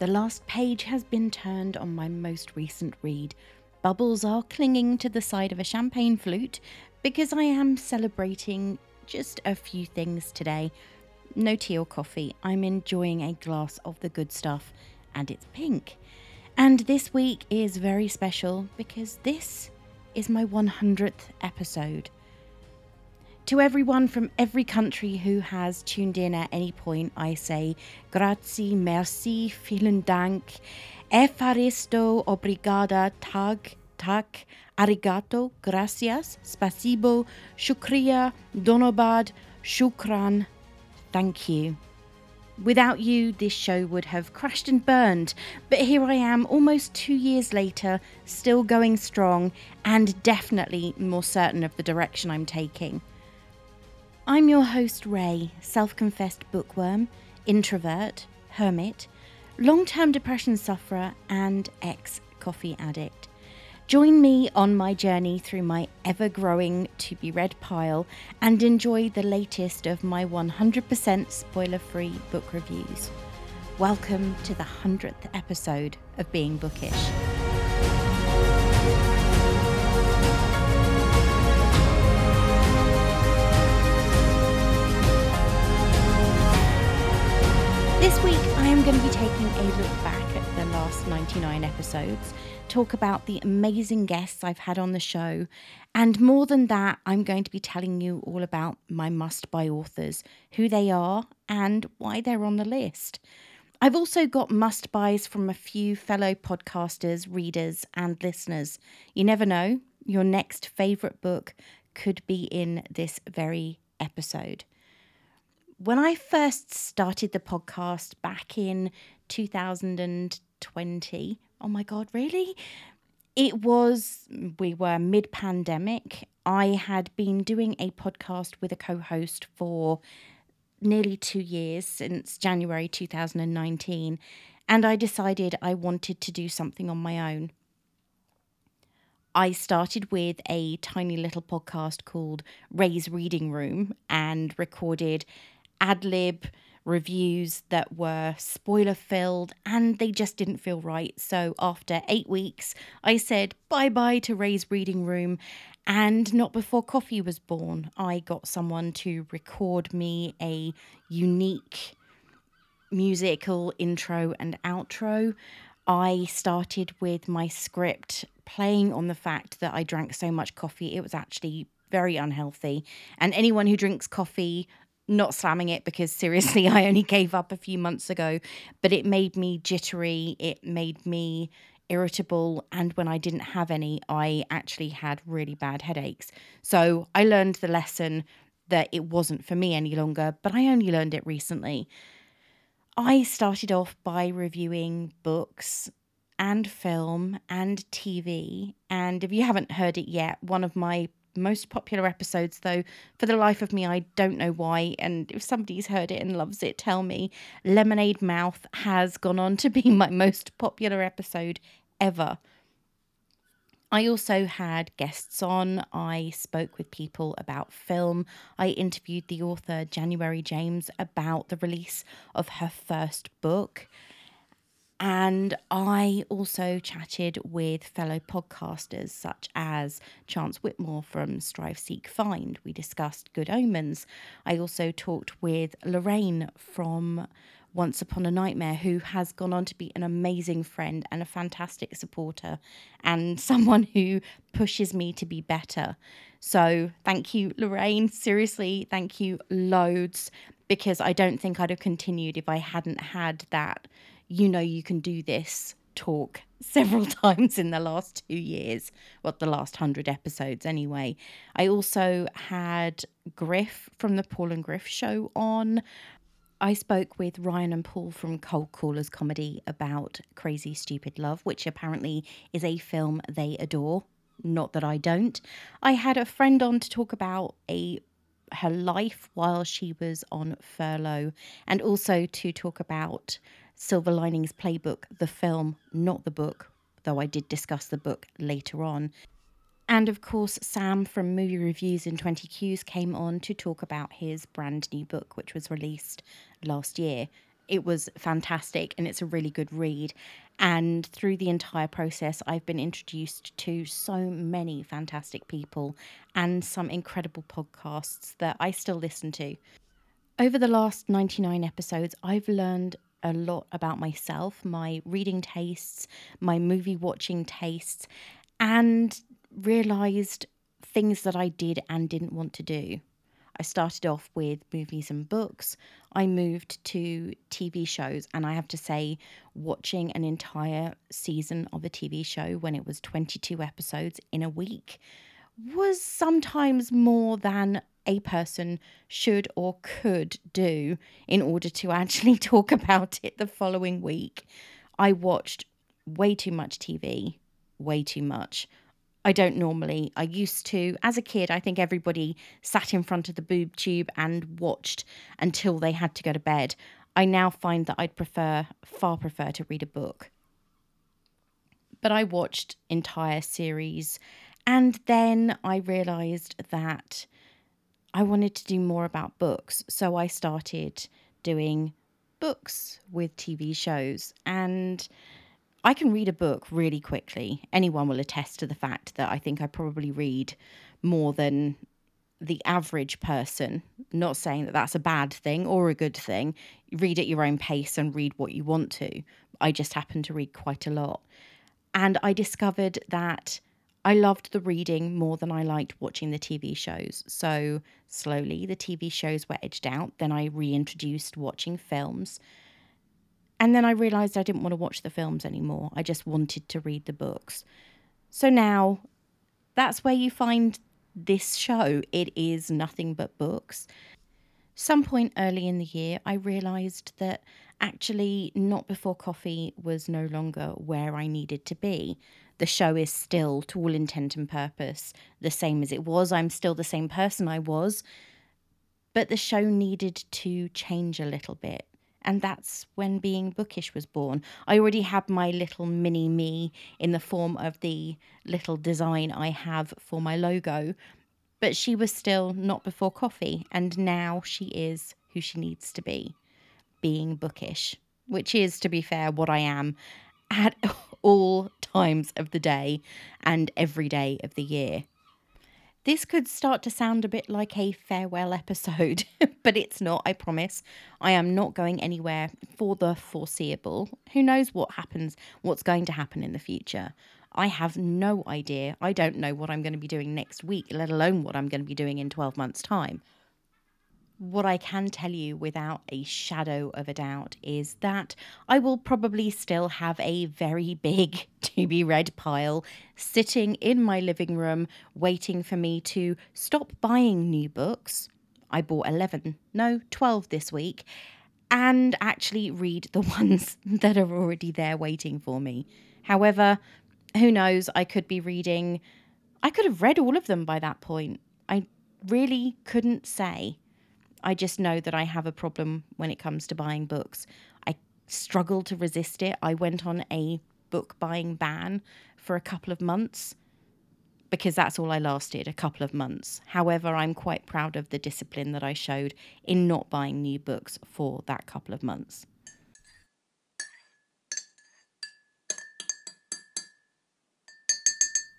The last page has been turned on my most recent read. Bubbles are clinging to the side of a champagne flute because I am celebrating just a few things today. No tea or coffee. I'm enjoying a glass of the good stuff, and it's pink. And this week is very special because this is my 100th episode. To everyone from every country who has tuned in at any point, I say grazie, merci, vielen Dank, efaristo, obrigada, tag, tak, arigato, gracias, spasibo, shukriya, donobad, shukran, thank you. Without you, this show would have crashed and burned, but here I am almost two years later, still going strong and definitely more certain of the direction I'm taking. I'm your host, Ray, self confessed bookworm, introvert, hermit, long term depression sufferer, and ex coffee addict. Join me on my journey through my ever growing to be read pile and enjoy the latest of my 100% spoiler free book reviews. Welcome to the 100th episode of Being Bookish. This week, I am going to be taking a look back at the last 99 episodes, talk about the amazing guests I've had on the show, and more than that, I'm going to be telling you all about my must buy authors, who they are, and why they're on the list. I've also got must buys from a few fellow podcasters, readers, and listeners. You never know, your next favourite book could be in this very episode when I first started the podcast back in 2020, oh my God, really? It was, we were mid pandemic. I had been doing a podcast with a co host for nearly two years since January 2019, and I decided I wanted to do something on my own. I started with a tiny little podcast called Ray's Reading Room and recorded ad lib reviews that were spoiler filled and they just didn't feel right. So after eight weeks, I said bye bye to Ray's reading room. And not before coffee was born, I got someone to record me a unique musical intro and outro. I started with my script playing on the fact that I drank so much coffee, it was actually very unhealthy. And anyone who drinks coffee not slamming it because seriously, I only gave up a few months ago, but it made me jittery. It made me irritable. And when I didn't have any, I actually had really bad headaches. So I learned the lesson that it wasn't for me any longer, but I only learned it recently. I started off by reviewing books and film and TV. And if you haven't heard it yet, one of my most popular episodes, though, for the life of me, I don't know why. And if somebody's heard it and loves it, tell me. Lemonade Mouth has gone on to be my most popular episode ever. I also had guests on. I spoke with people about film. I interviewed the author January James about the release of her first book. And I also chatted with fellow podcasters such as Chance Whitmore from Strive Seek Find. We discussed Good Omens. I also talked with Lorraine from Once Upon a Nightmare, who has gone on to be an amazing friend and a fantastic supporter and someone who pushes me to be better. So, thank you, Lorraine. Seriously, thank you loads because I don't think I'd have continued if I hadn't had that you know you can do this talk several times in the last two years, well, the last hundred episodes anyway. I also had Griff from the Paul and Griff show on. I spoke with Ryan and Paul from Cold Callers Comedy about Crazy Stupid Love, which apparently is a film they adore. Not that I don't. I had a friend on to talk about a her life while she was on furlough and also to talk about Silver Linings Playbook, the film, not the book, though I did discuss the book later on. And of course, Sam from Movie Reviews in 20 Qs came on to talk about his brand new book, which was released last year. it was fantastic and it's a really good read. And through the entire process, I've been introduced to so many fantastic people and some incredible podcasts that I still listen to. Over the last 99 episodes, I've learned a lot about myself, my reading tastes, my movie watching tastes, and realized things that I did and didn't want to do. I started off with movies and books. I moved to TV shows, and I have to say, watching an entire season of a TV show when it was 22 episodes in a week was sometimes more than a person should or could do in order to actually talk about it the following week. I watched way too much TV, way too much. I don't normally. I used to. As a kid, I think everybody sat in front of the boob tube and watched until they had to go to bed. I now find that I'd prefer, far prefer to read a book. But I watched entire series and then I realized that I wanted to do more about books. So I started doing books with TV shows and I can read a book really quickly. Anyone will attest to the fact that I think I probably read more than the average person. Not saying that that's a bad thing or a good thing. Read at your own pace and read what you want to. I just happen to read quite a lot. And I discovered that I loved the reading more than I liked watching the TV shows. So slowly the TV shows were edged out. Then I reintroduced watching films. And then I realized I didn't want to watch the films anymore. I just wanted to read the books. So now that's where you find this show. It is nothing but books. Some point early in the year, I realized that actually Not Before Coffee was no longer where I needed to be. The show is still, to all intent and purpose, the same as it was. I'm still the same person I was. But the show needed to change a little bit and that's when being bookish was born. I already had my little mini me in the form of the little design I have for my logo, but she was still not before coffee, and now she is who she needs to be being bookish, which is, to be fair, what I am at all times of the day and every day of the year. This could start to sound a bit like a farewell episode, but it's not, I promise. I am not going anywhere for the foreseeable. Who knows what happens, what's going to happen in the future? I have no idea. I don't know what I'm going to be doing next week, let alone what I'm going to be doing in 12 months' time. What I can tell you without a shadow of a doubt is that I will probably still have a very big to be read pile sitting in my living room waiting for me to stop buying new books. I bought 11, no, 12 this week, and actually read the ones that are already there waiting for me. However, who knows, I could be reading, I could have read all of them by that point. I really couldn't say. I just know that I have a problem when it comes to buying books. I struggle to resist it. I went on a book buying ban for a couple of months because that's all I lasted a couple of months. However, I'm quite proud of the discipline that I showed in not buying new books for that couple of months.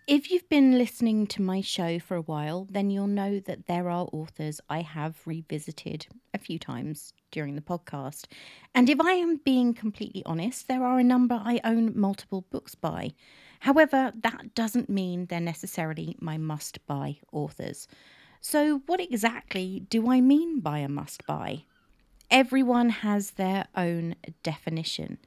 If you've been listening to my show for a while, then you'll know that there are authors I have revisited a few times during the podcast. And if I am being completely honest, there are a number I own multiple books by. However, that doesn't mean they're necessarily my must buy authors. So, what exactly do I mean by a must buy? Everyone has their own definition.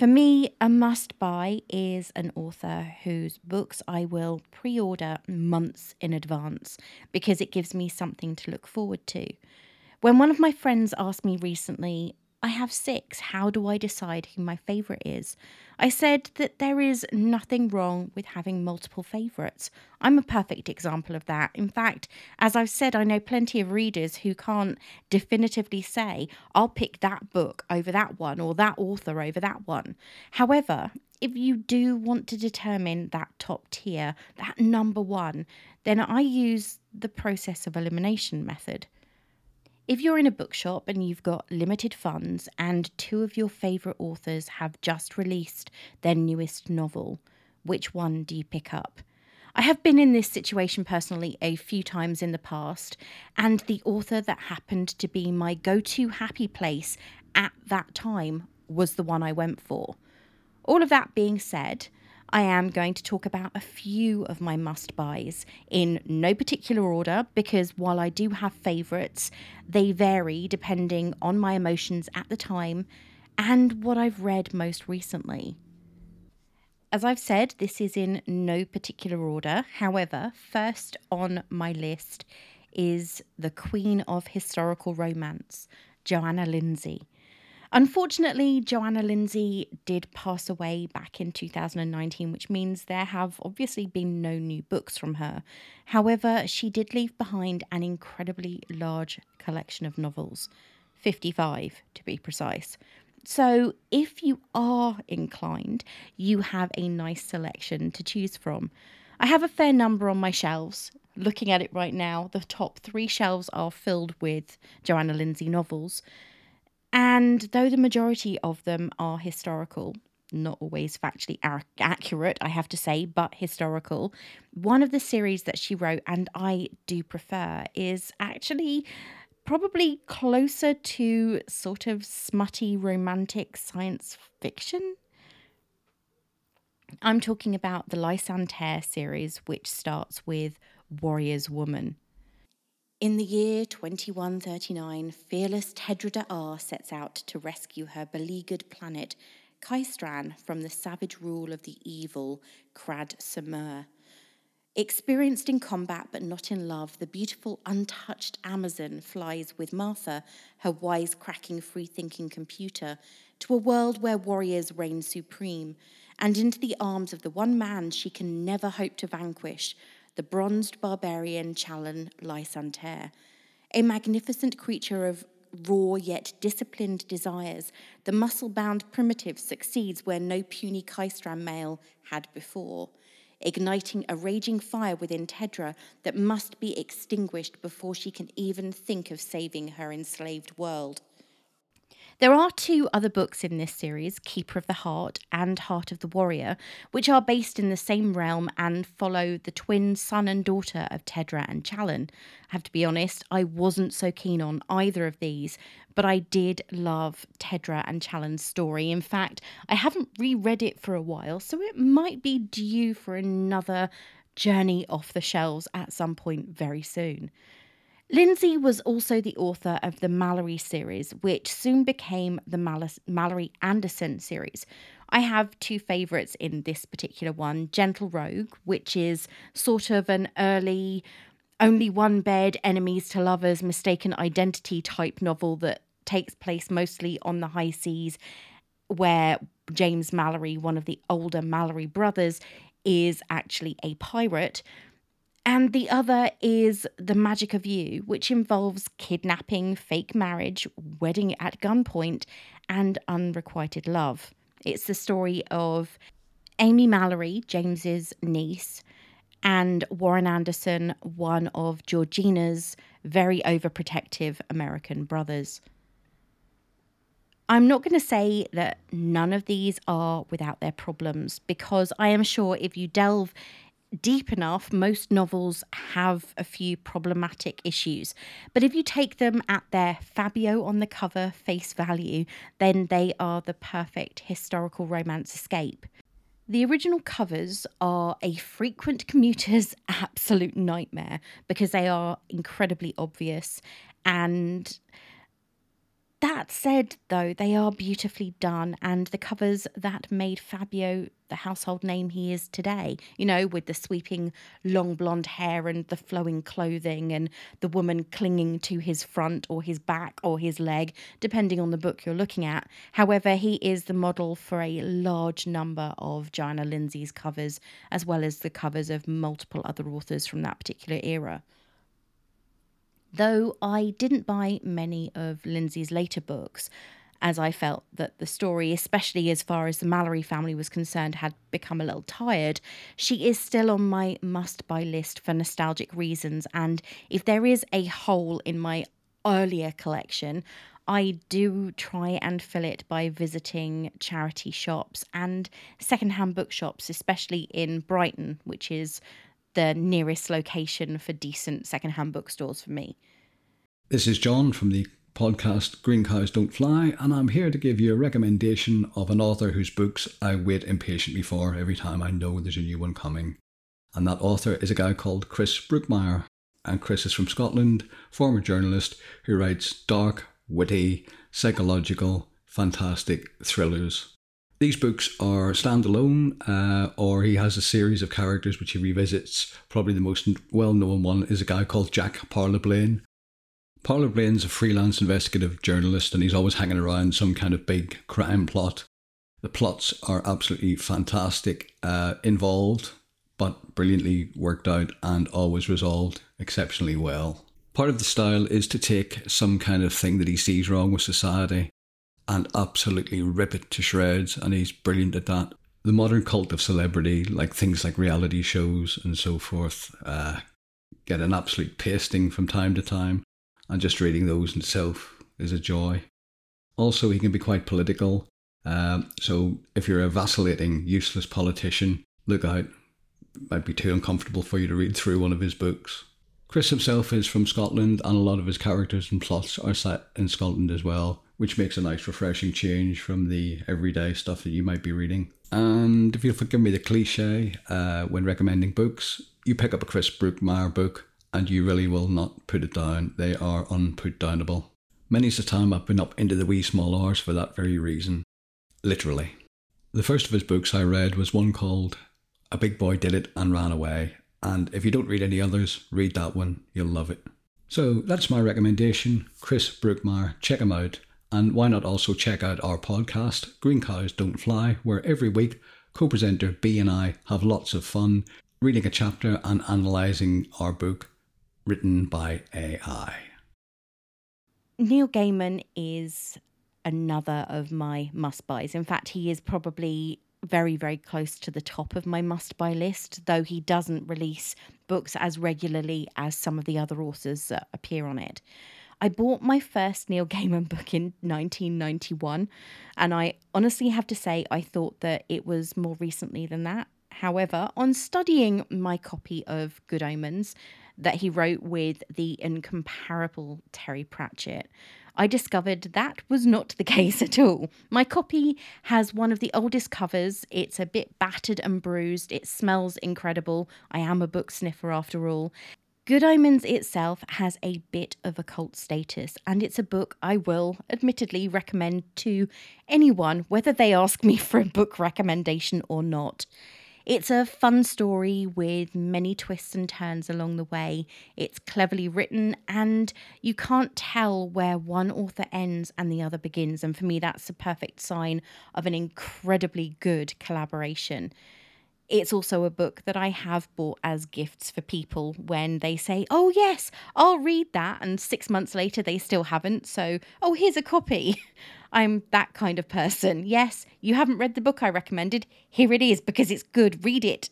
For me, a must buy is an author whose books I will pre order months in advance because it gives me something to look forward to. When one of my friends asked me recently, I have six. How do I decide who my favourite is? I said that there is nothing wrong with having multiple favourites. I'm a perfect example of that. In fact, as I've said, I know plenty of readers who can't definitively say, I'll pick that book over that one or that author over that one. However, if you do want to determine that top tier, that number one, then I use the process of elimination method. If you're in a bookshop and you've got limited funds and two of your favourite authors have just released their newest novel, which one do you pick up? I have been in this situation personally a few times in the past, and the author that happened to be my go to happy place at that time was the one I went for. All of that being said, I am going to talk about a few of my must buys in no particular order because while I do have favourites, they vary depending on my emotions at the time and what I've read most recently. As I've said, this is in no particular order. However, first on my list is the Queen of Historical Romance, Johanna Lindsey. Unfortunately, Johanna Lindsey did pass away back in 2019, which means there have obviously been no new books from her. However, she did leave behind an incredibly large collection of novels 55 to be precise. So, if you are inclined, you have a nice selection to choose from. I have a fair number on my shelves. Looking at it right now, the top three shelves are filled with Johanna Lindsey novels. And though the majority of them are historical, not always factually accurate, I have to say, but historical, one of the series that she wrote, and I do prefer, is actually probably closer to sort of smutty romantic science fiction. I'm talking about the Ly-San-Ter series, which starts with Warrior's Woman. In the year 2139, fearless Tedra De Arr sets out to rescue her beleaguered planet, Kystran, from the savage rule of the evil Krad Samur. Experienced in combat but not in love, the beautiful, untouched Amazon flies with Martha, her wise-cracking, free-thinking computer, to a world where warriors reign supreme, and into the arms of the one man she can never hope to vanquish, the bronzed barbarian Challen Ly-San-Ter. A magnificent creature of raw yet disciplined desires, the muscle bound primitive succeeds where no puny Kystran male had before, igniting a raging fire within Tedra that must be extinguished before she can even think of saving her enslaved world. There are two other books in this series, Keeper of the Heart and Heart of the Warrior, which are based in the same realm and follow the twin son and daughter of Tedra and Challen. I have to be honest, I wasn't so keen on either of these, but I did love Tedra and Challen's story. In fact, I haven't reread it for a while, so it might be due for another journey off the shelves at some point very soon. Lindsey was also the author of the Mallory series, which soon became the Mal- Mallory Anderson series. I have two favourites in this particular one Gentle Rogue, which is sort of an early, only one bed, enemies to lovers, mistaken identity type novel that takes place mostly on the high seas, where James Mallory, one of the older Mallory brothers, is actually a pirate and the other is The Magic of You, which involves kidnapping, fake marriage, wedding at gunpoint, and unrequited love. It's the story of Amy Mallory, James's niece, and Warren Anderson, one of Georgina's very overprotective American brothers. I'm not going to say that none of these are without their problems because I am sure if you delve deep enough, most novels have a few problematic issues. But if you take them at their Fabio on the cover face value, then they are the perfect historical romance escape. The original covers are a frequent commuter's absolute nightmare because they are incredibly obvious and that said, though, they are beautifully done, and the covers that made Fabio the household name he is today, you know, with the sweeping long blonde hair and the flowing clothing, and the woman clinging to his front or his back or his leg, depending on the book you're looking at. However, he is the model for a large number of Johanna Lindsey's covers, as well as the covers of multiple other authors from that particular era. Though I didn't buy many of Lindsey's later books, as I felt that the story, especially as far as the Mallory family was concerned, had become a little tired, she is still on my must buy list for nostalgic reasons. And if there is a hole in my earlier collection, I do try and fill it by visiting charity shops and secondhand bookshops, especially in Brighton, which is the nearest location for decent secondhand bookstores for me. This is John from the podcast Green Cows Don't Fly, and I'm here to give you a recommendation of an author whose books I wait impatiently for every time I know there's a new one coming. And that author is a guy called Chris Brookmyre. And Chris is from Scotland, former journalist who writes dark, witty, psychological, fantastic thrillers. These books are standalone, uh, or he has a series of characters which he revisits. Probably the most well known one is a guy called Jack Parlabane. Parlabane's a freelance investigative journalist and he's always hanging around some kind of big crime plot. The plots are absolutely fantastic, uh, involved, but brilliantly worked out and always resolved exceptionally well. Part of the style is to take some kind of thing that he sees wrong with society and absolutely rip it to shreds, and he's brilliant at that. The modern cult of celebrity, like things like reality shows and so forth, uh, get an absolute pasting from time to time, and just reading those itself is a joy. Also, he can be quite political. Um, so, if you're a vacillating, useless politician, look out. It might be too uncomfortable for you to read through one of his books. Chris himself is from Scotland, and a lot of his characters and plots are set in Scotland as well, which makes a nice, refreshing change from the everyday stuff that you might be reading. And if you'll forgive me the cliche uh, when recommending books, you pick up a Chris Brookmyre book and you really will not put it down. They are unputdownable. Many's the time I've been up into the wee small hours for that very reason. Literally. The first of his books I read was one called A Big Boy Did It and Ran Away, and if you don't read any others, read that one. You'll love it. So that's my recommendation. Chris Brookmyre, check him out. And why not also check out our podcast, Green Cows Don't Fly, where every week co presenter B and I have lots of fun reading a chapter and analysing our book written by AI. Neil Gaiman is another of my must buys. In fact, he is probably very, very close to the top of my must buy list, though he doesn't release books as regularly as some of the other authors that appear on it. I bought my first Neil Gaiman book in 1991, and I honestly have to say I thought that it was more recently than that. However, on studying my copy of Good Omens that he wrote with the incomparable Terry Pratchett, I discovered that was not the case at all. My copy has one of the oldest covers. It's a bit battered and bruised. It smells incredible. I am a book sniffer after all. Good Omens itself has a bit of a cult status, and it's a book I will admittedly recommend to anyone, whether they ask me for a book recommendation or not. It's a fun story with many twists and turns along the way. It's cleverly written, and you can't tell where one author ends and the other begins. And for me, that's a perfect sign of an incredibly good collaboration. It's also a book that I have bought as gifts for people when they say, Oh, yes, I'll read that. And six months later, they still haven't. So, oh, here's a copy. I'm that kind of person. Yes, you haven't read the book I recommended. Here it is because it's good. Read it.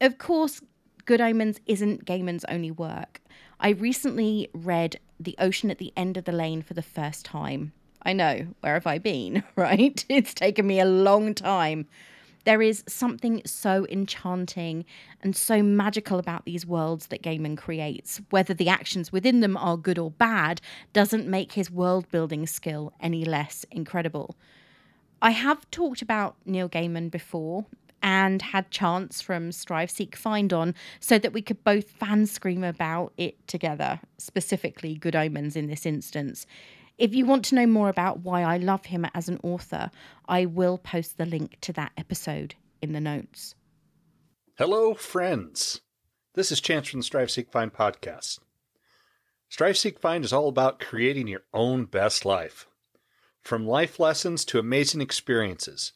Of course, Good Omens isn't Gaiman's only work. I recently read The Ocean at the End of the Lane for the first time. I know, where have I been, right? It's taken me a long time. There is something so enchanting and so magical about these worlds that Gaiman creates. Whether the actions within them are good or bad doesn't make his world building skill any less incredible. I have talked about Neil Gaiman before and had chance from Strive Seek Find on so that we could both fan scream about it together, specifically Good Omens in this instance. If you want to know more about why I love him as an author, I will post the link to that episode in the notes. Hello, friends. This is Chance from the Strive Seek Find podcast. Strive Seek Find is all about creating your own best life. From life lessons to amazing experiences,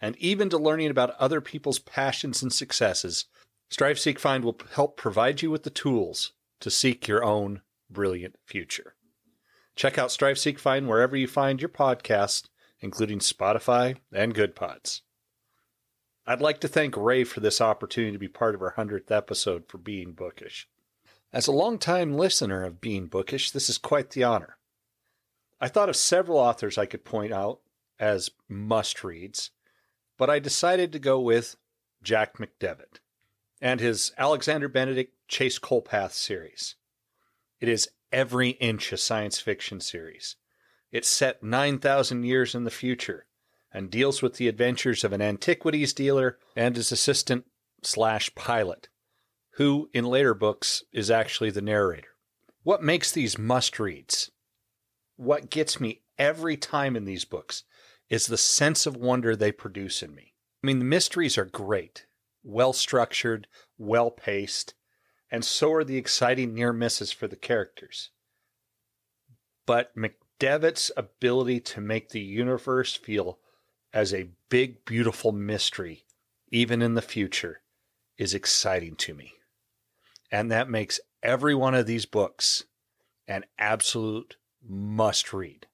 and even to learning about other people's passions and successes, Strive Seek Find will help provide you with the tools to seek your own brilliant future. Check out Strive Seek Find wherever you find your podcast, including Spotify and Goodpods. I'd like to thank Ray for this opportunity to be part of our 100th episode for being bookish. As a long-time listener of Being Bookish, this is quite the honor. I thought of several authors I could point out as must reads, but I decided to go with Jack McDevitt and his Alexander Benedict Chase Kolpath series. It is every inch a science fiction series. It's set 9,000 years in the future and deals with the adventures of an antiquities dealer and his assistant slash pilot who in later books is actually the narrator. What makes these must reads? What gets me every time in these books is the sense of wonder they produce in me. I mean, the mysteries are great, well structured, well paced, and so are the exciting near misses for the characters. But McDevitt's ability to make the universe feel as a big, beautiful mystery, even in the future, is exciting to me. And that makes every one of these books an absolute must read.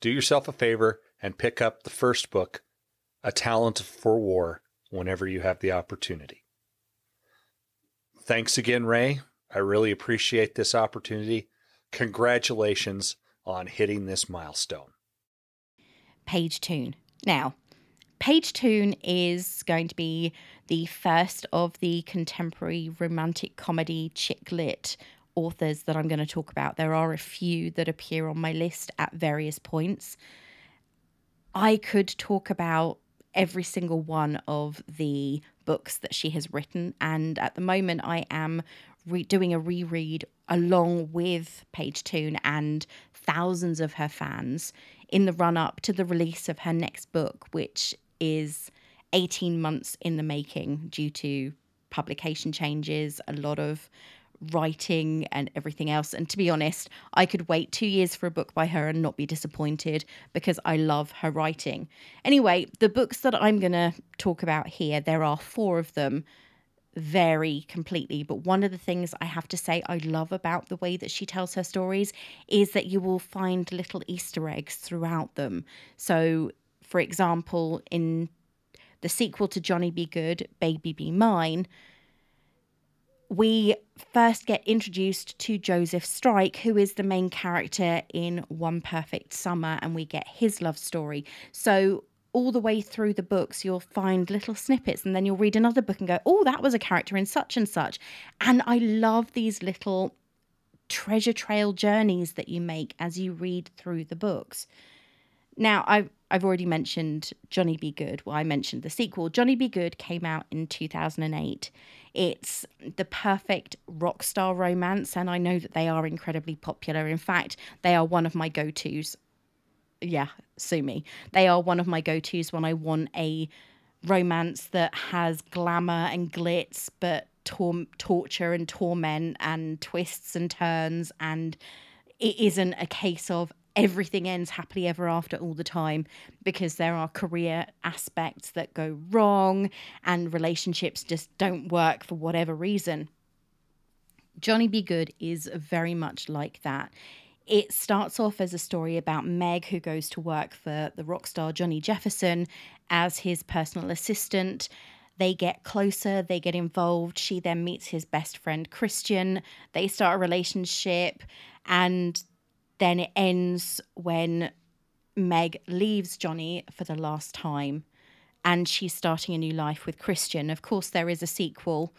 Do yourself a favor and pick up the first book, A Talent for War, whenever you have the opportunity. Thanks again, Ray. I really appreciate this opportunity. Congratulations on hitting this milestone. Paige Toon. Now, Paige Toon is going to be the first of the contemporary romantic comedy chick lit authors that I'm going to talk about. There are a few that appear on my list at various points. I could talk about every single one of the books that she has written, and at the moment, I am re- doing a reread along with Paige Toon and thousands of her fans in the run up to the release of her next book, which is 18 months in the making due to publication changes, a lot of writing and everything else. And to be honest, I could wait two years for a book by her and not be disappointed because I love her writing. Anyway, the books that I'm going to talk about here, there are four of them, vary completely. But one of the things I have to say I love about the way that she tells her stories is that you will find little Easter eggs throughout them. So, for example, in the sequel to Johnny Be Good, Baby Be Mine, we first get introduced to Joseph Strike, who is the main character in One Perfect Summer, and we get his love story. So, all the way through the books, you'll find little snippets, and then you'll read another book and go, Oh, that was a character in such and such. And I love these little treasure trail journeys that you make as you read through the books. Now, I've I've already mentioned Johnny Be Good. Well, I mentioned the sequel. Johnny Be Good came out in 2008. It's the perfect rock star romance, and I know that they are incredibly popular. In fact, they are one of my go tos. Yeah, sue me. They are one of my go tos when I want a romance that has glamour and glitz, but tor- torture and torment and twists and turns. And it isn't a case of everything ends happily ever after all the time because there are career aspects that go wrong and relationships just don't work for whatever reason. Johnny Be Good is very much like that. It starts off as a story about Meg, who goes to work for the rock star Johnny Jefferson as his personal assistant. They get closer, they get involved. She then meets his best friend Christian. They start a relationship, and then it ends when Meg leaves Johnny for the last time and she's starting a new life with Christian. Of course, there is a sequel,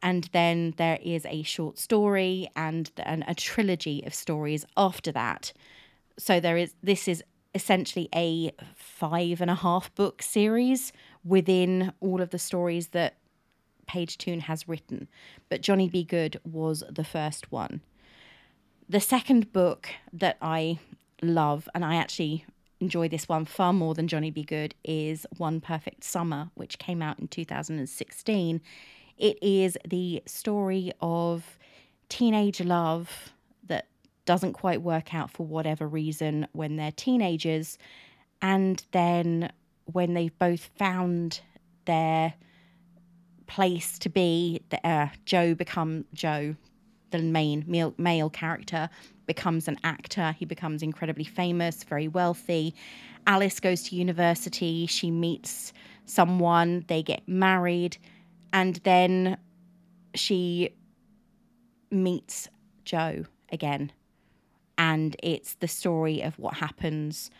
and then there is a short story and, and a trilogy of stories after that. So there is this is essentially a five and a half book series within all of the stories that Paige Toon has written. But Johnny Be Good was the first one the second book that I love, and I actually enjoy this one far more than Johnny Be Good, is One Perfect Summer, which came out in 2016. It is the story of teenage love that doesn't quite work out for whatever reason when they're teenagers. And then when they've both found their place to be, uh, Joe become Joe the main male, male character becomes an actor. He becomes incredibly famous, very wealthy. Alice goes to university. She meets someone. They get married. And then she meets Joe again. And it's the story of what happens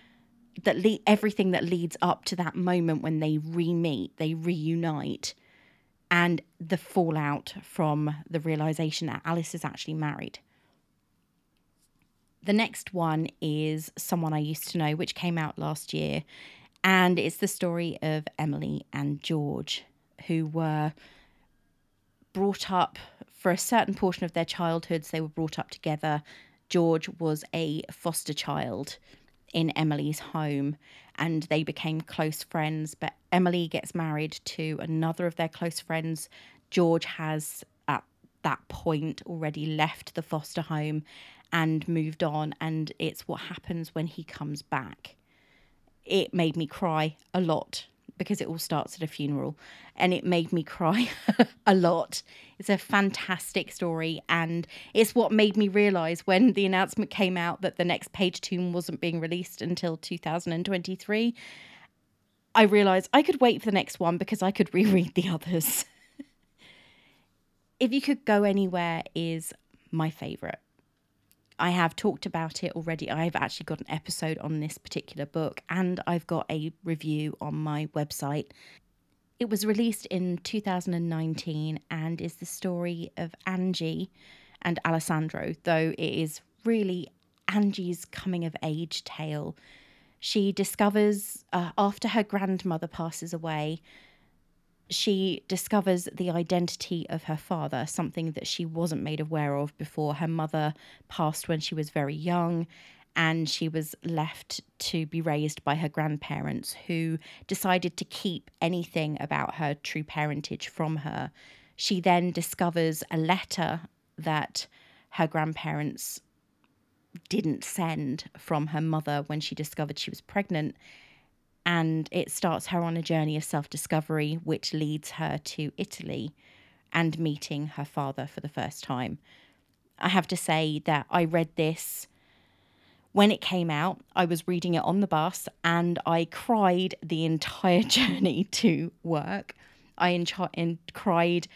that le- everything that leads up to that moment when they re-meet, they reunite, and the fallout from the realization that Alice is actually married. The next one is Someone I Used to Know, which came out last year. And it's the story of Emily and George, who were brought up for a certain portion of their childhoods. They were brought up together. George was a foster child in Emily's home and they became close friends. But Emily gets married to another of their close friends. George has, at that point, already left the foster home and moved on. And it's what happens when he comes back. It made me cry a lot because it all starts at a funeral and it made me cry a lot. It's a fantastic story and it's what made me realize when the announcement came out that the next Paige Toon wasn't being released until 2023. I realized I could wait for the next one because I could reread the others. if you could go anywhere is my favorite. I have talked about it already. I've actually got an episode on this particular book and I've got a review on my website. It was released in 2019 and is the story of Angie and Alessandro, though it is really Angie's coming of age tale. She discovers, uh, after her grandmother passes away, she discovers the identity of her father, something that she wasn't made aware of before. Her mother passed when she was very young, and she was left to be raised by her grandparents, who decided to keep anything about her true parentage from her. She then discovers a letter that her grandparents didn't send from her mother when she discovered she was pregnant and it starts her on a journey of self discovery, which leads her to Italy and meeting her father for the first time. I have to say that I read this when it came out. I was reading it on the bus and I cried the entire journey to work. I in- cried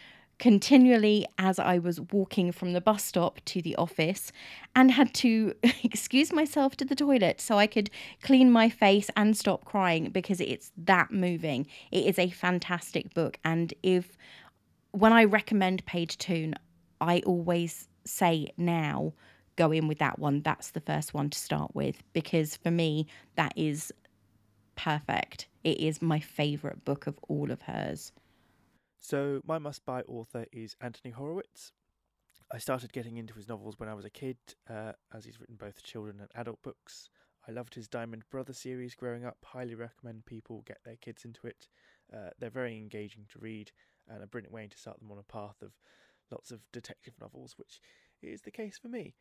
continually as I was walking from the bus stop to the office and had to excuse myself to the toilet so I could clean my face and stop crying because it's that moving. It is a fantastic book. And if when I recommend Paige Toon, I always say now, go in with that one. That's the first one to start with because for me, that is perfect. It is my favourite book of all of hers. So, my must buy author is Anthony Horowitz. I started getting into his novels when I was a kid, uh, as he's written both children and adult books. I loved his Diamond Brother series growing up, highly recommend people get their kids into it. Uh, they're very engaging to read and a brilliant way to start them on a path of lots of detective novels, which is the case for me.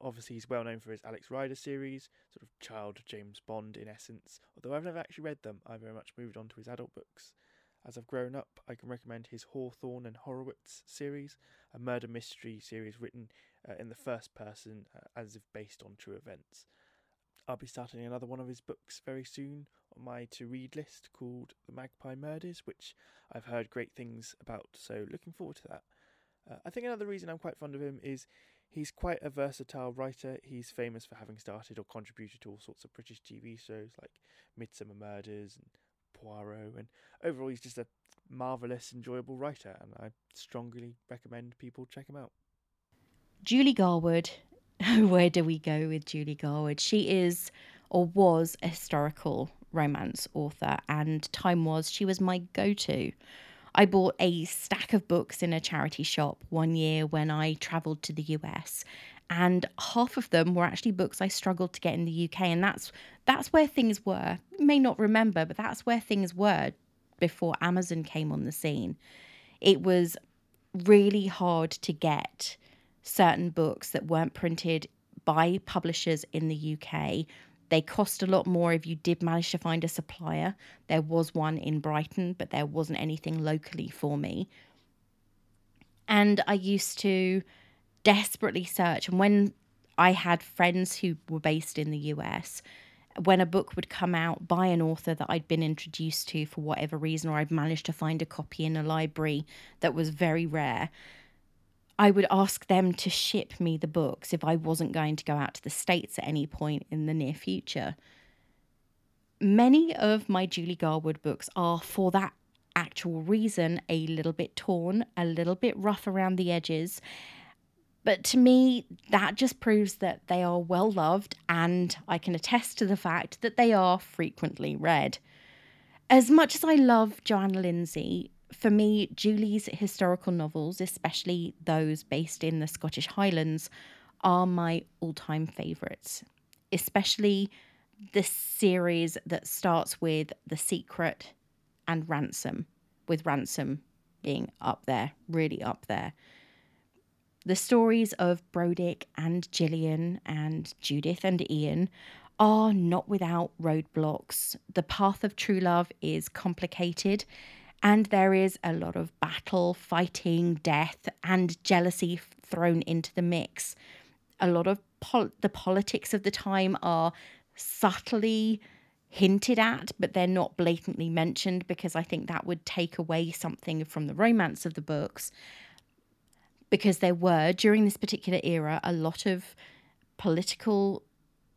Obviously, he's well known for his Alex Rider series, sort of child James Bond in essence. Although I've never actually read them, I very much moved on to his adult books. As I've grown up, I can recommend his Hawthorne and Horowitz series, a murder mystery series written uh, in the first person uh, as if based on true events. I'll be starting another one of his books very soon on my to read list called The Magpie Murders, which I've heard great things about, so looking forward to that. Uh, I think another reason I'm quite fond of him is he's quite a versatile writer. He's famous for having started or contributed to all sorts of British TV shows like Midsomer Murders and Poirot, and overall, he's just a marvelous, enjoyable writer, and I strongly recommend people check him out. Julie Garwood. Where do we go with Julie Garwood? She is or was a historical romance author, and time was she was my go to. I bought a stack of books in a charity shop one year when I travelled to the US, and half of them were actually books I struggled to get in the UK, and that's that's where things were. You may not remember, but that's where things were before Amazon came on the scene. It was really hard to get certain books that weren't printed by publishers in the UK. They cost a lot more if you did manage to find a supplier. There was one in Brighton, but there wasn't anything locally for me. And I used to desperately search. And when I had friends who were based in the US, when a book would come out by an author that I'd been introduced to for whatever reason, or I'd managed to find a copy in a library that was very rare, I would ask them to ship me the books if I wasn't going to go out to the States at any point in the near future. Many of my Julie Garwood books are, for that actual reason, a little bit torn, a little bit rough around the edges. But to me, that just proves that they are well loved, and I can attest to the fact that they are frequently read. As much as I love Johanna Lindsey, for me, Julie's historical novels, especially those based in the Scottish Highlands, are my all time favourites, especially the series that starts with The Secret and Ransom, with Ransom being up there, really up there. The stories of Brodick and Gillian and Judith and Ian are not without roadblocks. The path of true love is complicated, and there is a lot of battle, fighting, death, and jealousy thrown into the mix. A lot of pol- the politics of the time are subtly hinted at, but they're not blatantly mentioned because I think that would take away something from the romance of the books because there were, during this particular era, a lot of political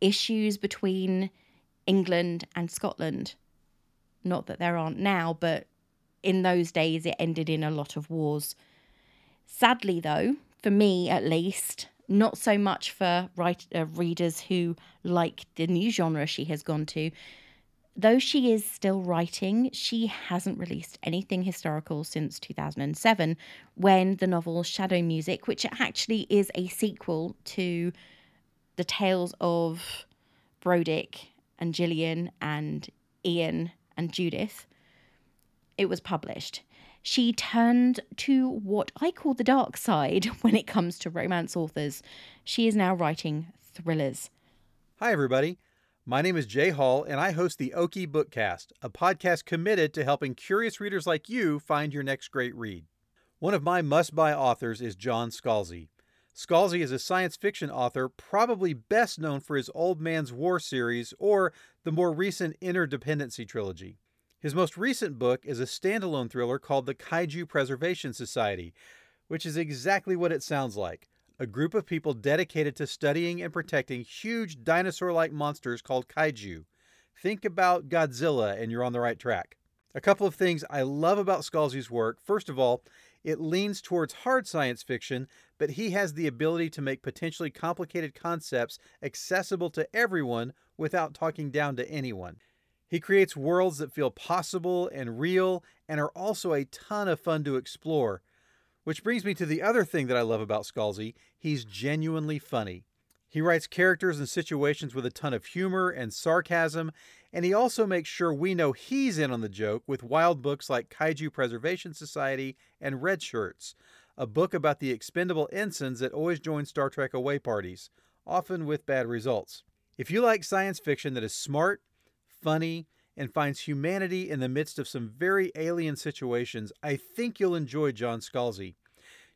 issues between England and Scotland. Not that there aren't now, but in those days it ended in a lot of wars. Sadly, though, for me at least, not so much for write, uh, readers who like the new genre she has gone to, though she is still writing, she hasn't released anything historical since 2007 when the novel Shadow Music, which actually is a sequel to the tales of Brodick and Gillian and Ian and Judith, it was published. She turned to what I call the dark side when it comes to romance authors. She is now writing thrillers. Hi, everybody. My name is Jay Hall, and I host the Okie Bookcast, a podcast committed to helping curious readers like you find your next great read. One of my must buy authors is John Scalzi. Scalzi is a science fiction author, probably best known for his Old Man's War series or the more recent Interdependency trilogy. His most recent book is a standalone thriller called The Kaiju Preservation Society, which is exactly what it sounds like a group of people dedicated to studying and protecting huge dinosaur like monsters called kaiju. Think about Godzilla and you're on the right track. A couple of things I love about Scalzi's work. First of all, it leans towards hard science fiction, but he has the ability to make potentially complicated concepts accessible to everyone without talking down to anyone. He creates worlds that feel possible and real and are also a ton of fun to explore. Which brings me to the other thing that I love about Scalzi he's genuinely funny. He writes characters and situations with a ton of humor and sarcasm, and he also makes sure we know he's in on the joke with wild books like Kaiju Preservation Society and Red Shirts, a book about the expendable ensigns that always join Star Trek away parties, often with bad results. If you like science fiction that is smart, funny, and finds humanity in the midst of some very alien situations, I think you'll enjoy John Scalzi.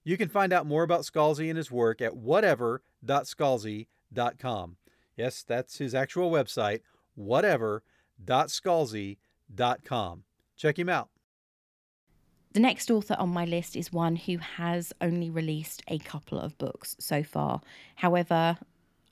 You can find out more about Scalzi and his work at whatever.scalzi.com. Yes, that's his actual website, whatever.scalzi.com. Check him out. The next author on my list is one who has only released a couple of books so far. However,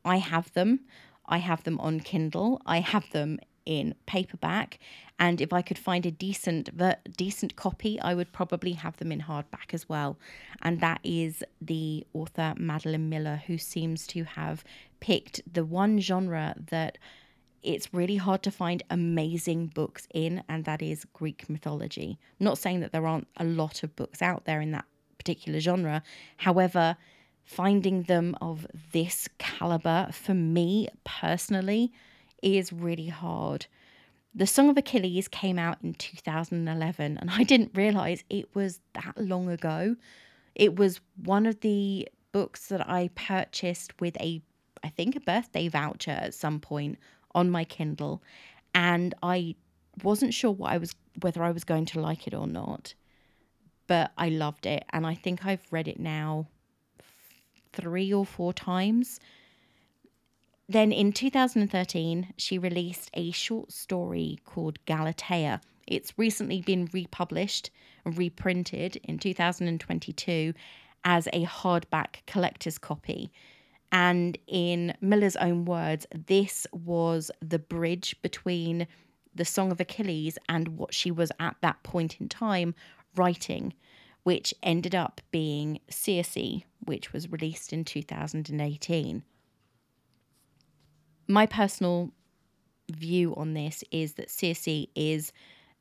I have them. I have them on Kindle. I have them in paperback and if I could find a decent decent copy I would probably have them in hardback as well. And that is the author Madeline Miller who seems to have picked the one genre that it's really hard to find amazing books in and that is Greek mythology. Not saying that there aren't a lot of books out there in that particular genre. However finding them of this caliber for me personally is really hard. The Song of Achilles came out in 2011, and I didn't realize it was that long ago. It was one of the books that I purchased with a, I think, a birthday voucher at some point on my Kindle, and I wasn't sure what I was whether I was going to like it or not, but I loved it, and I think I've read it now three or four times. Then in 2013, she released a short story called Galatea. It's recently been republished and reprinted in 2022, as a hardback collector's copy. And in Miller's own words, this was the bridge between the Song of Achilles and what she was at that point in time writing, which ended up being Circe, which was released in 2018. My personal view on this is that Circe is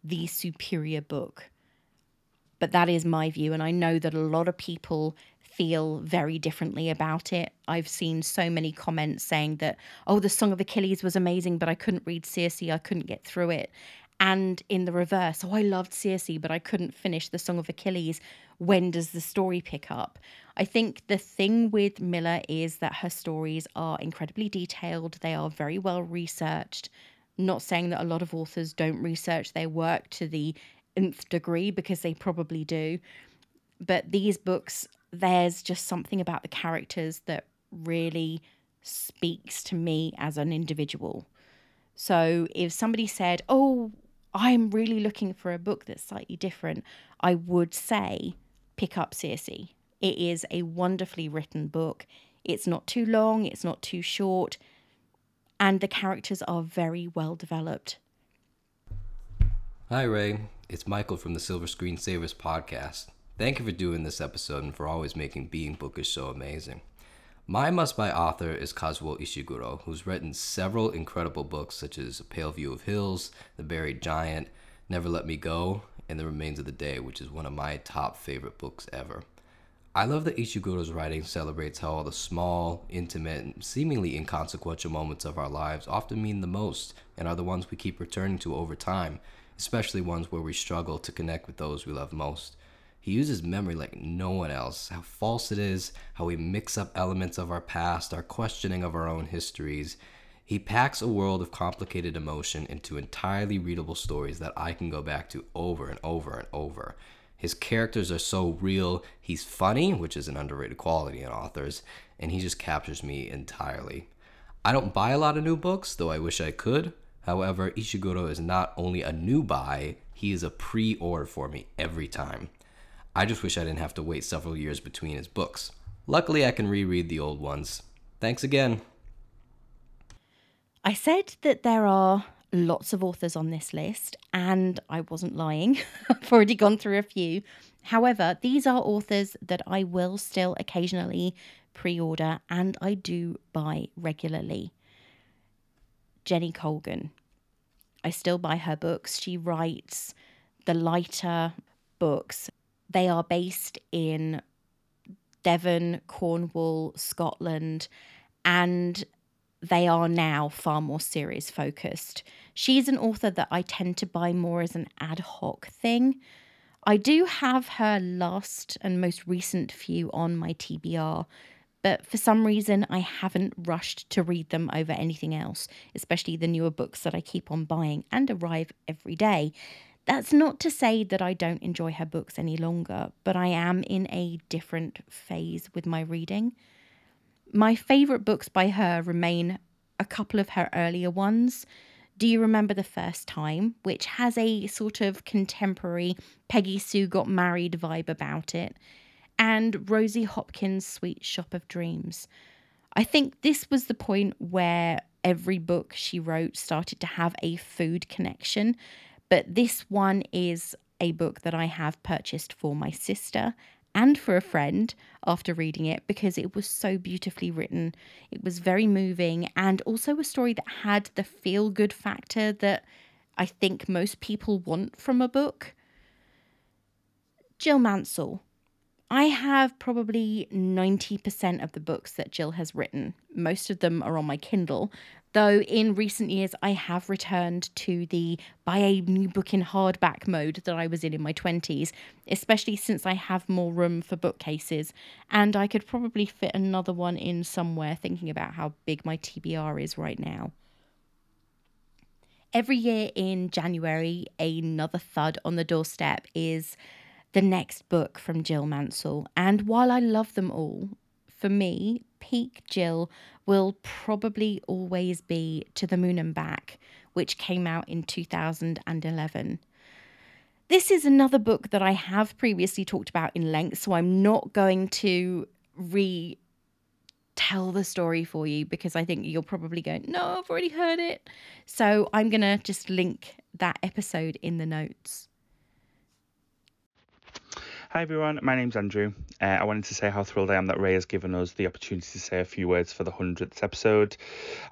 the superior book. But that is my view, and I know that a lot of people feel very differently about it. I've seen so many comments saying that, oh, the Song of Achilles was amazing, but I couldn't read Circe, I couldn't get through it. And in the reverse, oh, I loved Circe, but I couldn't finish the Song of Achilles. When does the story pick up? I think the thing with Miller is that her stories are incredibly detailed, they are very well researched. Not saying that a lot of authors don't research their work to the nth degree because they probably do. But these books there's just something about the characters that really speaks to me as an individual. So if somebody said, Oh, I'm really looking for a book that's slightly different, I would say pick up Circe. It is a wonderfully written book. It's not too long, it's not too short, and the characters are very well developed. Hi, Ray. It's Michael from the Silver Screen Savers podcast. Thank you for doing this episode and for always making being bookish so amazing. My must buy author is Kazuo Ishiguro, who's written several incredible books such as A Pale View of Hills, The Buried Giant, Never Let Me Go, and The Remains of the Day, which is one of my top favorite books ever. I love that Ishiguro's writing celebrates how all the small, intimate, and seemingly inconsequential moments of our lives often mean the most and are the ones we keep returning to over time, especially ones where we struggle to connect with those we love most. He uses memory like no one else. How false it is, how we mix up elements of our past, our questioning of our own histories. He packs a world of complicated emotion into entirely readable stories that I can go back to over and over and over. His characters are so real. He's funny, which is an underrated quality in authors, and he just captures me entirely. I don't buy a lot of new books, though I wish I could. However, Ishiguro is not only a new buy, he is a pre order for me every time. I just wish I didn't have to wait several years between his books. Luckily, I can reread the old ones. Thanks again. I said that there are lots of authors on this list, and I wasn't lying. I've already gone through a few. However, these are authors that I will still occasionally pre order and I do buy regularly. Jenny Colgan. I still buy her books. She writes the lighter books they are based in Devon, Cornwall, Scotland, and they are now far more series focused. She's an author that I tend to buy more as an ad hoc thing. I do have her last and most recent few on my TBR, but for some reason I haven't rushed to read them over anything else, especially the newer books that I keep on buying and arrive every day. That's not to say that I don't enjoy her books any longer, but I am in a different phase with my reading. My favourite books by her remain a couple of her earlier ones. Do You Remember the First Time, which has a sort of contemporary Peggy Sue Got Married vibe about it, and Rosie Hopkins' Sweet Shop of Dreams. I think this was the point where every book she wrote started to have a food connection but this one is a book that I have purchased for my sister and for a friend after reading it because it was so beautifully written. It was very moving and also a story that had the feel good factor that I think most people want from a book. Jill Mansell. I have probably 90% of the books that Jill has written. Most of them are on my Kindle, though in recent years I have returned to the buy a new book in hardback mode that I was in in my 20s, especially since I have more room for bookcases and I could probably fit another one in somewhere thinking about how big my TBR is right now. Every year in January, another thud on the doorstep is the next book from Jill Mansell. And while I love them all, for me, peak Jill will probably always be To the Moon and Back, which came out in 2011. This is another book that I have previously talked about in length, so I'm not going to re tell the story for you because I think you're probably going, no, I've already heard it. So I'm going to just link that episode in the notes. Hi everyone, my name's Andrew. Uh, I wanted to say how thrilled I am that Ray has given us the opportunity to say a few words for the 100th episode.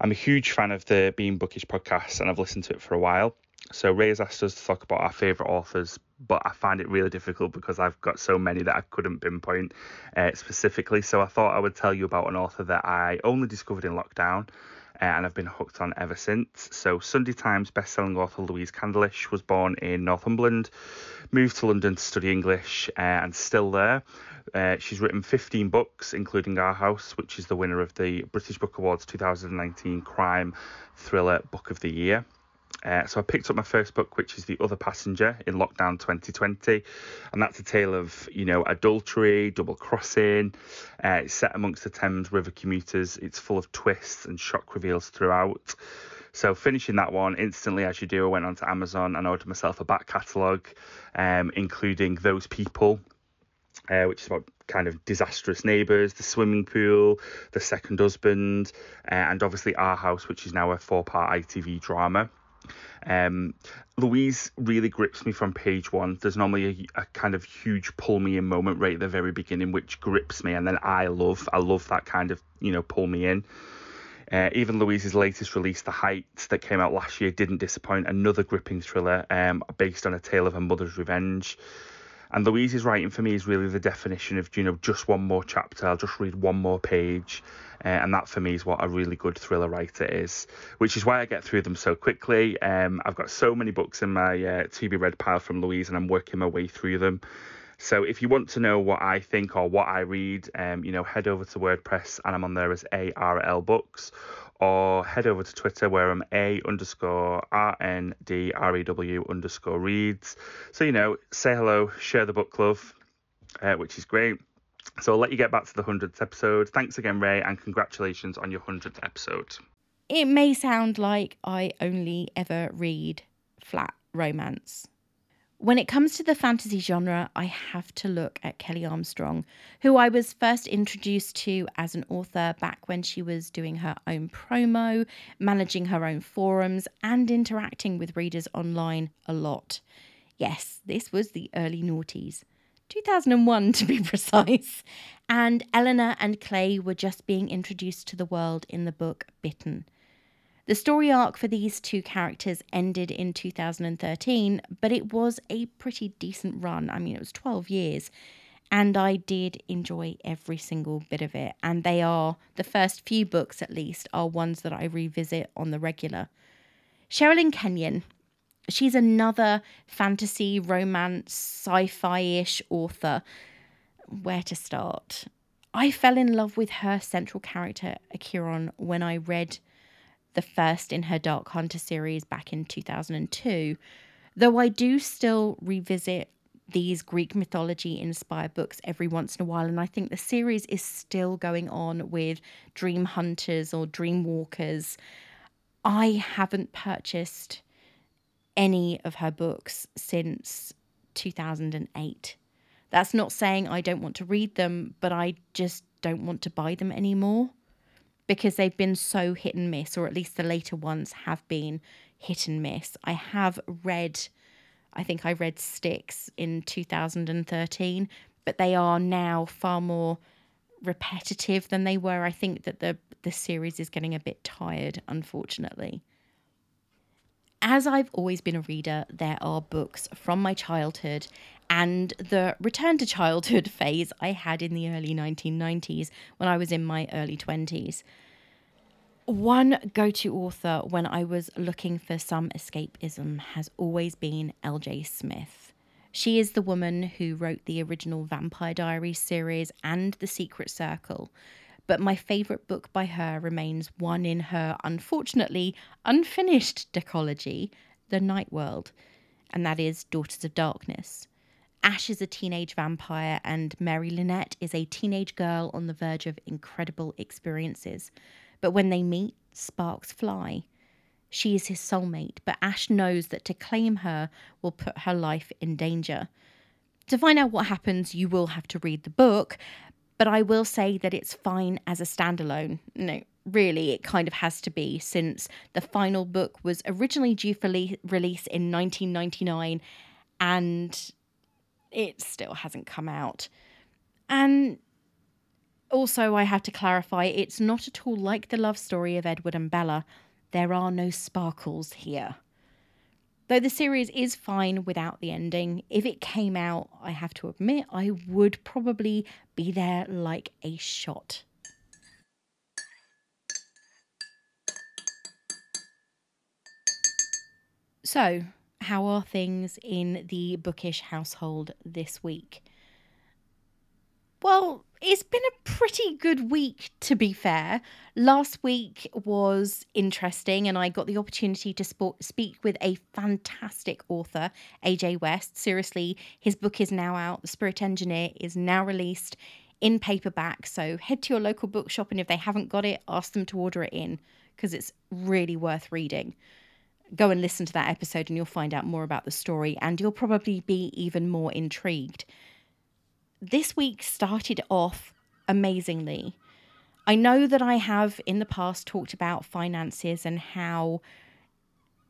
I'm a huge fan of the Being Bookish podcast and I've listened to it for a while. So Ray has asked us to talk about our favourite authors, but I find it really difficult because I've got so many that I couldn't pinpoint uh, specifically. So I thought I would tell you about an author that I only discovered in lockdown. And I've been hooked on ever since. So, Sunday Times best-selling author Louise Candlish was born in Northumberland, moved to London to study English, uh, and still there. Uh, she's written 15 books, including Our House, which is the winner of the British Book Awards 2019 Crime Thriller Book of the Year. Uh, so I picked up my first book, which is The Other Passenger in lockdown 2020, and that's a tale of you know adultery, double crossing. Uh, it's set amongst the Thames River commuters. It's full of twists and shock reveals throughout. So finishing that one instantly, as you do, I went onto Amazon and ordered myself a back catalogue, um, including Those People, uh, which is about kind of disastrous neighbours, the swimming pool, the second husband, uh, and obviously Our House, which is now a four-part ITV drama. Um, Louise really grips me from page one. There's normally a, a, kind of huge pull me in moment right at the very beginning, which grips me, and then I love, I love that kind of you know pull me in. Uh, even Louise's latest release, The Heights, that came out last year, didn't disappoint. Another gripping thriller um, based on a tale of a mother's revenge. And Louise's writing for me is really the definition of, you know, just one more chapter. I'll just read one more page. Uh, and that for me is what a really good thriller writer is, which is why I get through them so quickly. Um, I've got so many books in my uh, to be read pile from Louise, and I'm working my way through them. So if you want to know what I think or what I read, um, you know, head over to WordPress and I'm on there as ARL Books, or head over to Twitter where I'm A underscore R N D R E W underscore reads. So, you know, say hello, share the book club, uh, which is great. So I'll let you get back to the 100th episode. Thanks again, Ray, and congratulations on your 100th episode. It may sound like I only ever read flat romance when it comes to the fantasy genre, I have to look at Kelley Armstrong, who I was first introduced to as an author back when she was doing her own promo, managing her own forums, and interacting with readers online a lot. Yes, this was the early noughties. 2001 to be precise. And Elena and Clay were just being introduced to the world in the book Bitten. The story arc for these two characters ended in 2013, but it was a pretty decent run. I mean, it was 12 years, and I did enjoy every single bit of it. And they are, the first few books at least, are ones that I revisit on the regular. Sherrilyn Kenyon, she's another fantasy, romance, sci fi ish author. Where to start? I fell in love with her central character, Acheron, when I read the first in her Dark Hunter series back in 2002, though I do still revisit these Greek mythology inspired books every once in a while. And I think the series is still going on with Dream Hunters or Dream Walkers. I haven't purchased any of her books since 2008. That's not saying I don't want to read them, but I just don't want to buy them anymore because they've been so hit and miss, or at least the later ones have been hit and miss. I have read, I think I read Styxx in 2013, but they are now far more repetitive than they were. I think that the the series is getting a bit tired, unfortunately. As I've always been a reader, there are books from my childhood and the return to childhood phase I had in the early 1990s when I was in my early 20s. One go to author when I was looking for some escapism has always been LJ Smith. She is the woman who wrote the original Vampire Diaries series and The Secret Circle, but my favourite book by her remains one in her unfortunately unfinished decology, The Night World, and that is Daughters of Darkness. Ash is a teenage vampire, and Mary Lynette is a teenage girl on the verge of incredible experiences. But when they meet, sparks fly. She is his soulmate, but Ash knows that to claim her will put her life in danger. To find out what happens, you will have to read the book, but I will say that it's fine as a standalone. No, really, it kind of has to be, since the final book was originally due for le- release in 1999 and it still hasn't come out. And also, I have to clarify it's not at all like the love story of Edward and Bella. There are no sparkles here. Though the series is fine without the ending, if it came out, I have to admit, I would probably be there like a shot. So, how are things in the bookish household this week? Well, it's been a pretty good week, to be fair. Last week was interesting, and I got the opportunity to sp- speak with a fantastic author, AJ West. Seriously, his book is now out. The Spirit Engineer is now released in paperback. So head to your local bookshop, and if they haven't got it, ask them to order it in because it's really worth reading go and listen to that episode and you'll find out more about the story and you'll probably be even more intrigued. This week started off amazingly. I know that I have in the past talked about finances and how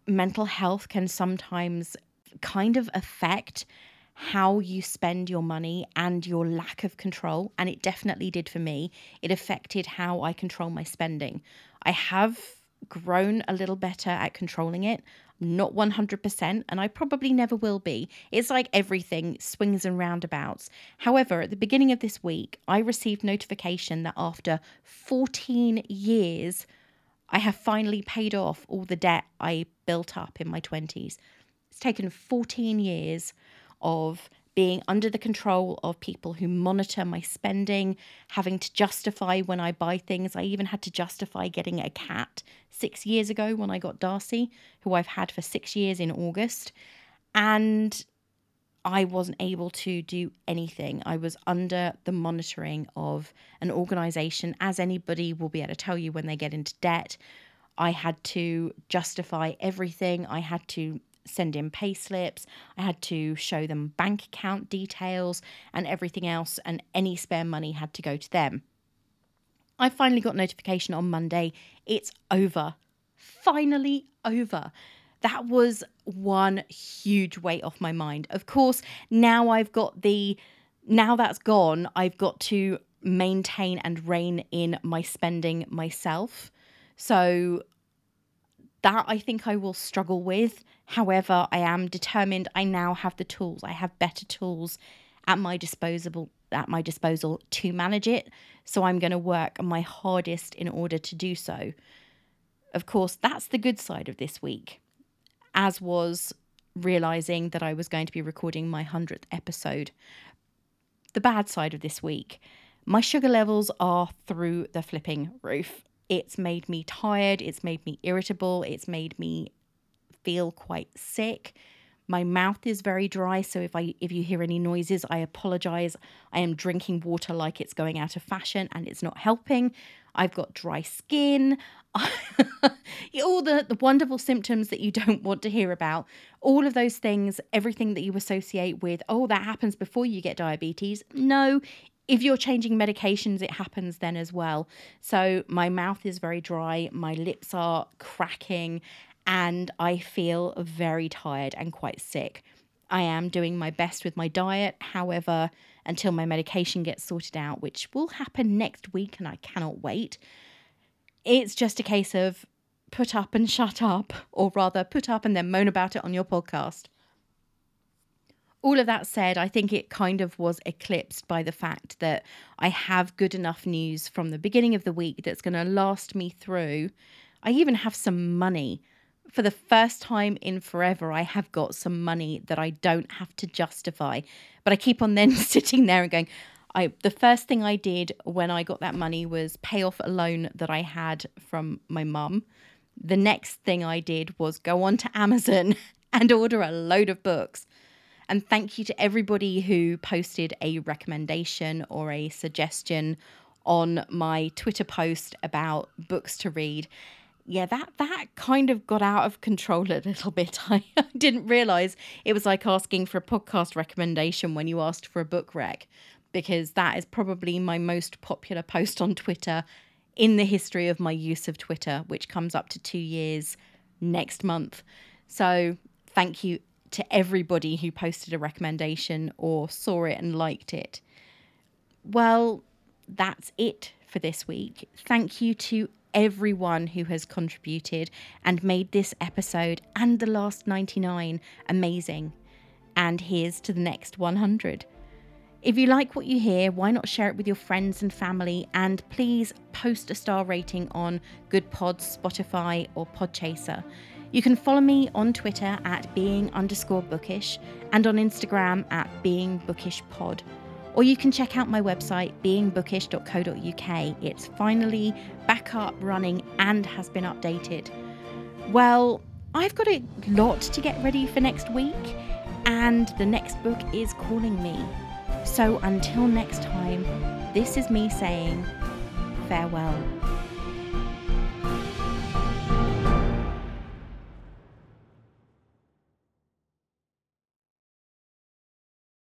mental health can sometimes kind of affect how you spend your money and your lack of control. And it definitely did for me. It affected how I control my spending. I have grown a little better at controlling it. Not 100%, and I probably never will be. It's like everything swings and roundabouts. However, at the beginning of this week, I received notification that after 14 years, I have finally paid off all the debt I built up in my 20s. It's taken 14 years of being under the control of people who monitor my spending, having to justify when I buy things. I even had to justify getting a cat six years ago when I got Darcy, who I've had for six years in August. And I wasn't able to do anything. I was under the monitoring of an organization, as anybody will be able to tell you when they get into debt. I had to justify everything. I had to send in pay slips. I had to show them bank account details and everything else, and any spare money had to go to them. I finally got notification on Monday. It's over. Finally over. That was one huge weight off my mind. Of course, now I've got the now that's gone, I've got to maintain and rein in my spending myself. So that I think I will struggle with. However, I am determined. I now have the tools. I have better tools at my disposable at my disposal to manage it. So I'm going to work my hardest in order to do so. Of course, that's the good side of this week, as was realizing that I was going to be recording my 100th episode. The bad side of this week, my sugar levels are through the flipping roof. It's made me tired, it's made me irritable, it's made me feel quite sick. My mouth is very dry, so if I if you hear any noises, I apologize. I am drinking water like it's going out of fashion and it's not helping. I've got dry skin. all the, the wonderful symptoms that you don't want to hear about. All of those things, everything that you associate with, oh, that happens before you get diabetes. No, if you're changing medications, it happens then as well. So my mouth is very dry, my lips are cracking, and I feel very tired and quite sick. I am doing my best with my diet, however, until my medication gets sorted out, which will happen next week, and I cannot wait. It's just a case of put up and shut up, or rather, put up and then moan about it on your podcast all of that said, I think it kind of was eclipsed by the fact that I have good enough news from the beginning of the week that's going to last me through. I even have some money. For the first time in forever, I have got some money that I don't have to justify. But I keep on then sitting there and going, I the first thing I did when I got that money was pay off a loan that I had from my mum. The next thing I did was go on to Amazon and order a load of books. And thank you to everybody who posted a recommendation or a suggestion on my Twitter post about books to read. yeah, that that kind of got out of control a little bit. I, didn't realize it was like asking for a podcast recommendation when you asked for a book rec, because that is probably my most popular post on Twitter in the history of my use of Twitter, which comes up to two years next month. So thank you to everybody who posted a recommendation or saw it and liked it. Well, that's it for this week. Thank you to everyone who has contributed and made this episode and the last 99 amazing. And here's to the next 100. If you like what you hear, why not share it with your friends and family? And please post a star rating on Good Pods, Spotify, or Podchaser. You can follow me on Twitter at being underscore bookish and on Instagram at being bookish pod. Or you can check out my website, beingbookish.co.uk. It's finally back up, running, and has been updated. Well, I've got a lot to get ready for next week, and the next book is calling me. So until next time, this is me saying farewell.